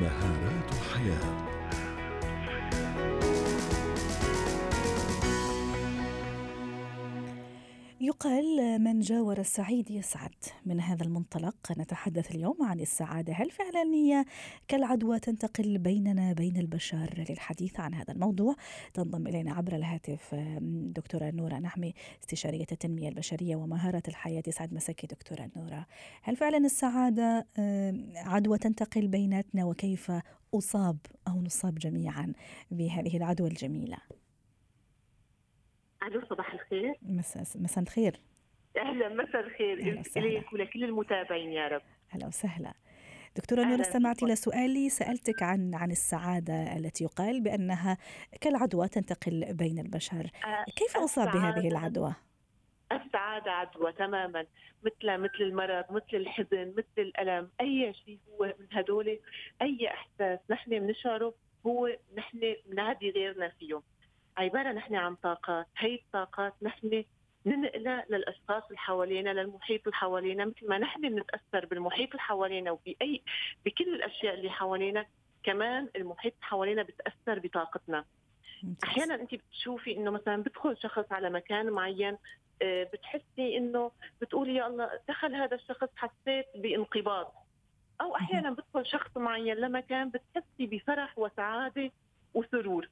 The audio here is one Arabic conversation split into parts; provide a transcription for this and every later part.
مهارات حياة. يقال من جاور السعيد يسعد. من هذا المنطلق نتحدث اليوم عن السعادة. هل فعلا هي كالعدوى تنتقل بيننا بين البشر للحديث عن هذا الموضوع؟ تنضم إلينا عبر الهاتف دكتورة نورة نحمي استشارية التنمية البشرية ومهارة الحياة. يسعد مساكي دكتورة نورة. هل فعلا السعادة عدوى تنتقل بيناتنا؟ وكيف أصاب أو نصاب جميعا بهذه العدوى الجميلة؟ ألو صباح الخير. مساء مساء الخير. أهلا مساء الخير. إليك ولكل المتابعين يا رب. أهلا وسهلا. دكتورة نور استمعتي لسؤالي سألتك عن عن السعادة التي يقال بأنها كالعدوى تنتقل بين البشر. كيف أصاب بهذه العدوى؟ السعادة عدوى تماما. مثل مثل المرض مثل الحزن مثل الألم. أي شيء هو من هدول أي إحساس نحن بنشعره هو نحن بنعدي غيرنا فيه. عبارة نحن عن طاقات هي الطاقات نحن ننقلها للأشخاص اللي حوالينا للمحيط اللي حوالينا مثل ما نحن بنتأثر بالمحيط اللي حوالينا وباي بكل الأشياء اللي حوالينا كمان المحيط اللي حوالينا بتأثر بطاقتنا. أحيانا أنت بتشوفي إنه مثلا بدخل شخص على مكان معين آه، بتحسي إنه بتقولي يا الله دخل هذا الشخص حسيت بانقباض. أو أحيانا بدخل شخص معين لمكان بتحسي بفرح وسعادة وسرور.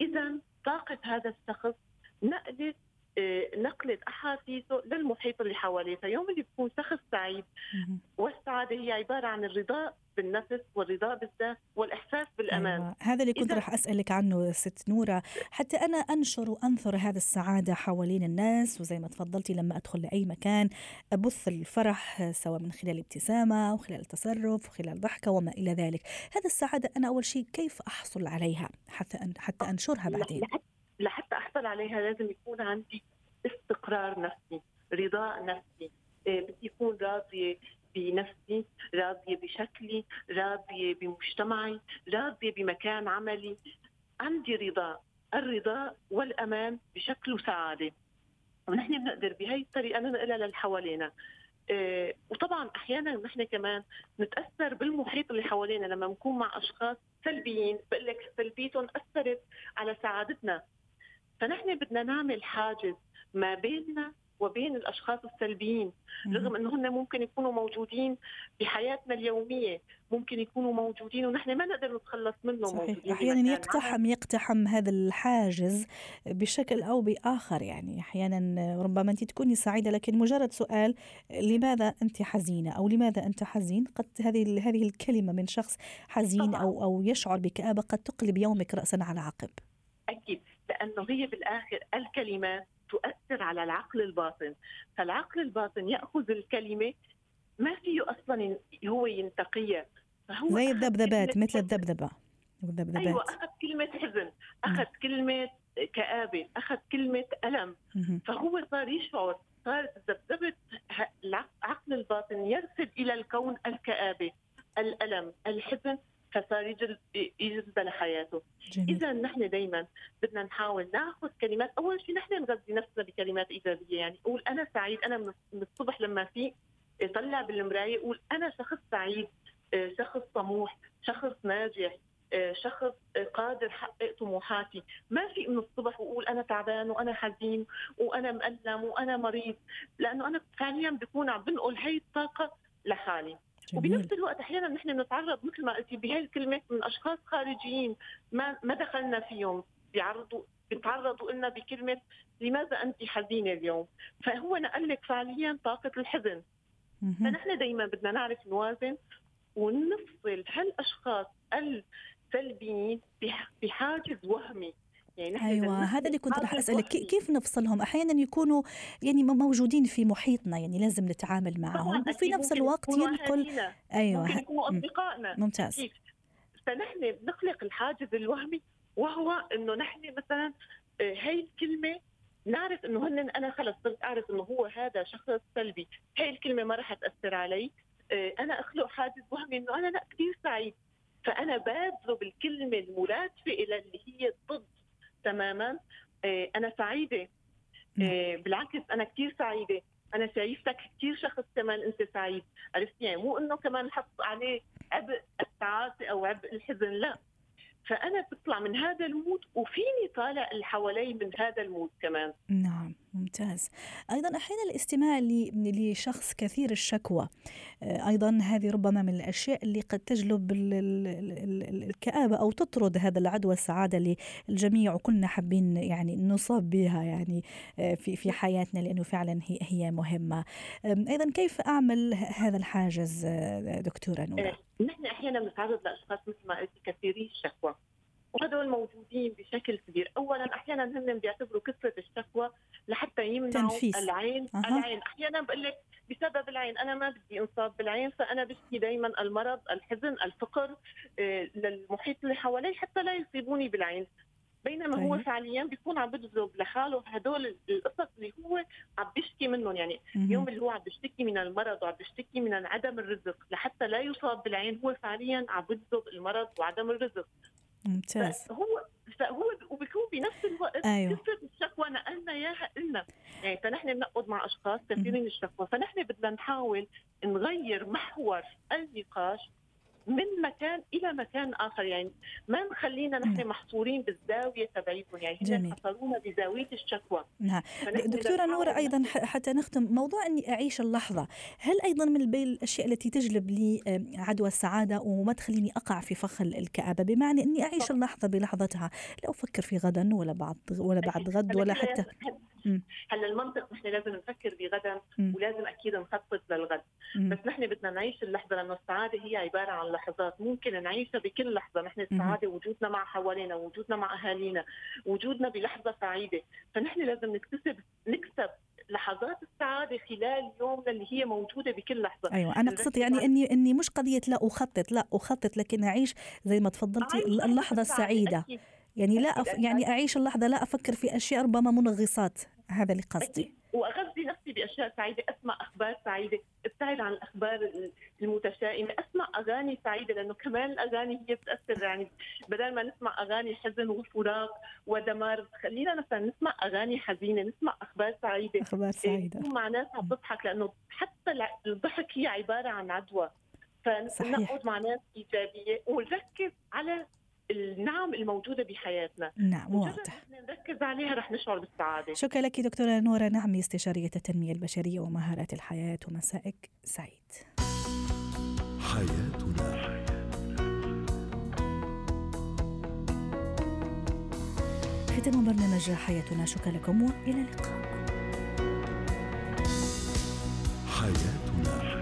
اذا طاقة هذا الشخص نقلت آه، نقلت احاسيسه للمحيط اللي حواليه، فيوم اللي بيكون شخص سعيد والسعادة هي عبارة عن الرضا بالنفس والرضا بالذات والإحساس بالأمان. أيوة. هذا اللي كنت رح أسألك عنه ست نورة. حتى أنا أنشر وأنثر هذا السعادة حوالين الناس وزي ما تفضلتي لما أدخل لأي مكان أبث الفرح سواء من خلال ابتسامة أو خلال تصرف وخلال ضحكة وما إلى ذلك. هذا السعادة أنا أول شيء كيف أحصل عليها؟ حتى أن حتى أنشرها بعدين. لحتى أحصل عليها لازم يكون عندي استقرار نفسي رضاء نفسي. آه، بدي أكون راضية بنفسي راضية بشكلي راضية بمجتمعي راضية بمكان عملي. عندي رضا الرضا والأمان بشكل وسعادة. ونحن بنقدر بهي الطريقة ننقلها للي حوالينا. إيه وطبعا أحيانا نحن كمان نتأثر بالمحيط اللي حوالينا. لما نكون مع أشخاص سلبيين بقول لك سلبيتهم أثرت على سعادتنا. فنحن بدنا نعمل حاجز ما بيننا وبين الأشخاص السلبيين رغم إنه هن ممكن يكونوا موجودين بحياتنا اليومية ممكن يكونوا موجودين ونحن ما نقدر نتخلص منهم صحيح. موجودين أحيانا يقتحم يقتحم هذا الحاجز بشكل أو بآخر يعني. أحيانا ربما أنت تكوني سعيدة لكن مجرد سؤال لماذا أنت حزينة؟ أو لماذا أنت حزين؟ قد هذه هذه الكلمة من شخص حزين طبعا. أو أو يشعر بكآبة قد تقلب يومك راسا على عقب. أكيد. لأنه هي بالآخر الكلمات تؤثر على العقل الباطن. فالعقل الباطن يأخذ الكلمة ما فيه أصلا هو ينتقيها. فهو زي الذبذبات مثل الذبذبه الذبذبات أيوه أخذ كلمة حزن أخذ كلمة كآبة أخذ كلمة ألم. فهو صار يشعر صار ذبذبة العقل الباطن يرسل إلى الكون الكآبة الألم الحزن. فصار يجلب يجلب لحياته. إذا نحن دائما بدنا نحاول ناخذ كلمات. أول شيء نحن نغذي نفسنا بكلمات إيجابية. يعني قول أنا سعيد. أنا من الصبح لما في طلع بالمراية قول أنا شخص سعيد آه، شخص طموح شخص ناجح آه، شخص قادر حقق طموحاتي. ما في من الصبح وأقول أنا تعبان وأنا حزين وأنا مألم وأنا مريض. لأنه أنا فعليا بكون عم بنقل هي الطاقة لحالي. جميل. وبنفس الوقت أحيانا نحن بنتعرض مثل ما قلتي بهي الكلمة من أشخاص خارجيين ما ما دخلنا فيهم بيعرضوا بيتعرضوا لنا بكلمة لماذا أنت حزينة اليوم؟ فهو نقل لك فعليا طاقة الحزن. فنحن دائما بدنا نعرف نوازن ونفصل هالأشخاص السلبيين بحاجز وهمي يعني أيوه هذا اللي كنت راح أسألك. كيف نفصلهم؟ أحيانا يكونوا يعني موجودين في محيطنا يعني لازم نتعامل معهم. وفي نفس الوقت ينقل أيوه ممكن يكونوا أصدقائنا. ممتاز. كيف؟ فنحن نخلق الحاجز الوهمي وهو إنه نحن مثلا آه، هي الكلمة نعرف إنه هن أنا خلص صرت أعرف إنه هو هذا شخص سلبي. هي الكلمة ما راح تأثر علي. آه، أنا أخلق حاجز وهمي إنه أنا لا كثير سعيد. فأنا بادره بالكلمة المرادفه إلى اللي هي تماما. آه، أنا سعيدة. آه، بالعكس أنا كثير سعيدة. أنا شايفتك كثير شخص كمان أنت سعيد. عرفت؟ يعني مو إنه كمان نحط عليه عبء التعاطي أو عبء الحزن لا. فأنا بطلع من هذا المود وفيني طالع اللي حوالي من هذا المود كمان. نعم. ممتاز. أيضا أحيانا الاستماع لشخص كثير الشكوى. آه، أيضا هذه ربما من الأشياء اللي قد تجلب الكآبة أو تطرد هذا العدوى السعادة للجميع وكلنا حابين يعني نصاب بها يعني آه، في في حياتنا لأنه فعلا هي هي مهمة. أيضا كيف أعمل هذا الحاجز آه، دكتورة نورة؟ نحن أحيانا بنتعرض لأشخاص مثل ما قلت كثيري الشكوى وهدول موجودين بشكل كبير اولا أحيانا هن بيعتبروا كثرة الشكوى لحتى يمنعوا تنفيس. العين أه. العين أحيانا بقول لك بسبب العين أنا ما بدي أنصاب بالعين فأنا بشكي دائما المرض الحزن الفقر آه، للمحيط اللي حوالي حتى لا يصيبوني بالعين بينما هو طيب. فعليا بيكون عم بجذب لحاله هدول القصص اللي هو عم بيشكي منهم يعني اليوم اللي هو عم بيشتكي من المرض وعم بيشتكي من عدم الرزق لحتى لا يصاب بالعين هو فعليا عم بجذب المرض وعدم الرزق ممتاز. هو فهو وبيكون بنفس الوقت أيوه. كثره الشكوى نقلنا إياها لنا يعني فنحن بنقعد مع أشخاص كثيرين الشكوى. فنحن بدنا نحاول نغير محور النقاش من مكان إلى مكان آخر. يعني ما نخلينا نحن. محصورين بالزاوية تبعيتهم. يعني هن حصرونا بزاوية الشكوى. نعم. دكتورة نورة أيضا حتى نختم موضوع أني أعيش اللحظة. هل أيضا من بين الأشياء التي تجلب لي عدوى السعادة وما تخليني أقع في فخ الكآبة؟ بمعنى أني أعيش اللحظة بلحظتها. لا أفكر في غدا ولا بعد ولا بعد غد ولا حتى هلا المنطق نحن لازم نفكر بغدا؟ ولازم أكيد نخطط للغد. بس نحن بدنا نعيش اللحظة لأنه السعادة هي عبارة عن لحظات. ممكن نعيشها بكل لحظة. نحن السعادة وجودنا مع حوالينا وجودنا مع أهالينا وجودنا بلحظة سعيدة. فنحن لازم نكتسب نكسب لحظات السعادة خلال يومنا اللي هي موجودة بكل لحظة. أيوة أنا قصدي يعني أني أني مش قضية لا أخطط لا أخطط لكن أعيش زي ما تفضلتي اللحظة السعيدة. أكيد. يعني لا أف... يعني أعيش اللحظة لا أفكر في أشياء ربما منغصات. هذا اللي قصدي. واغذي نفسي بأشياء سعيدة. أسمع أخبار سعيدة. ابتعد عن الأخبار المتشائمة. أسمع أغاني سعيدة لأنه كمان الأغاني هي بتأثر. يعني بدل ما نسمع أغاني حزن وفراق ودمار خلينا مثلا نسمع أغاني حزينة نسمع أخبار سعيدة. أخبار سعيدة. نكون مع ناس عم تضحك لأنه حتى الضحك هي عبارة عن عدوى. فنقعد مع ناس إيجابية ونركز على النعم الموجودة بحياتنا. نعم واضح. نركز عليها رح نشعر بالسعادة. شكرا لك دكتورة نورة نعمي استشارية التنمية البشرية ومهارات الحياة ومسائك سعيد. حياتنا. ختام برنامج حياتنا. شكرا لكم وإلى اللقاء. حياتنا.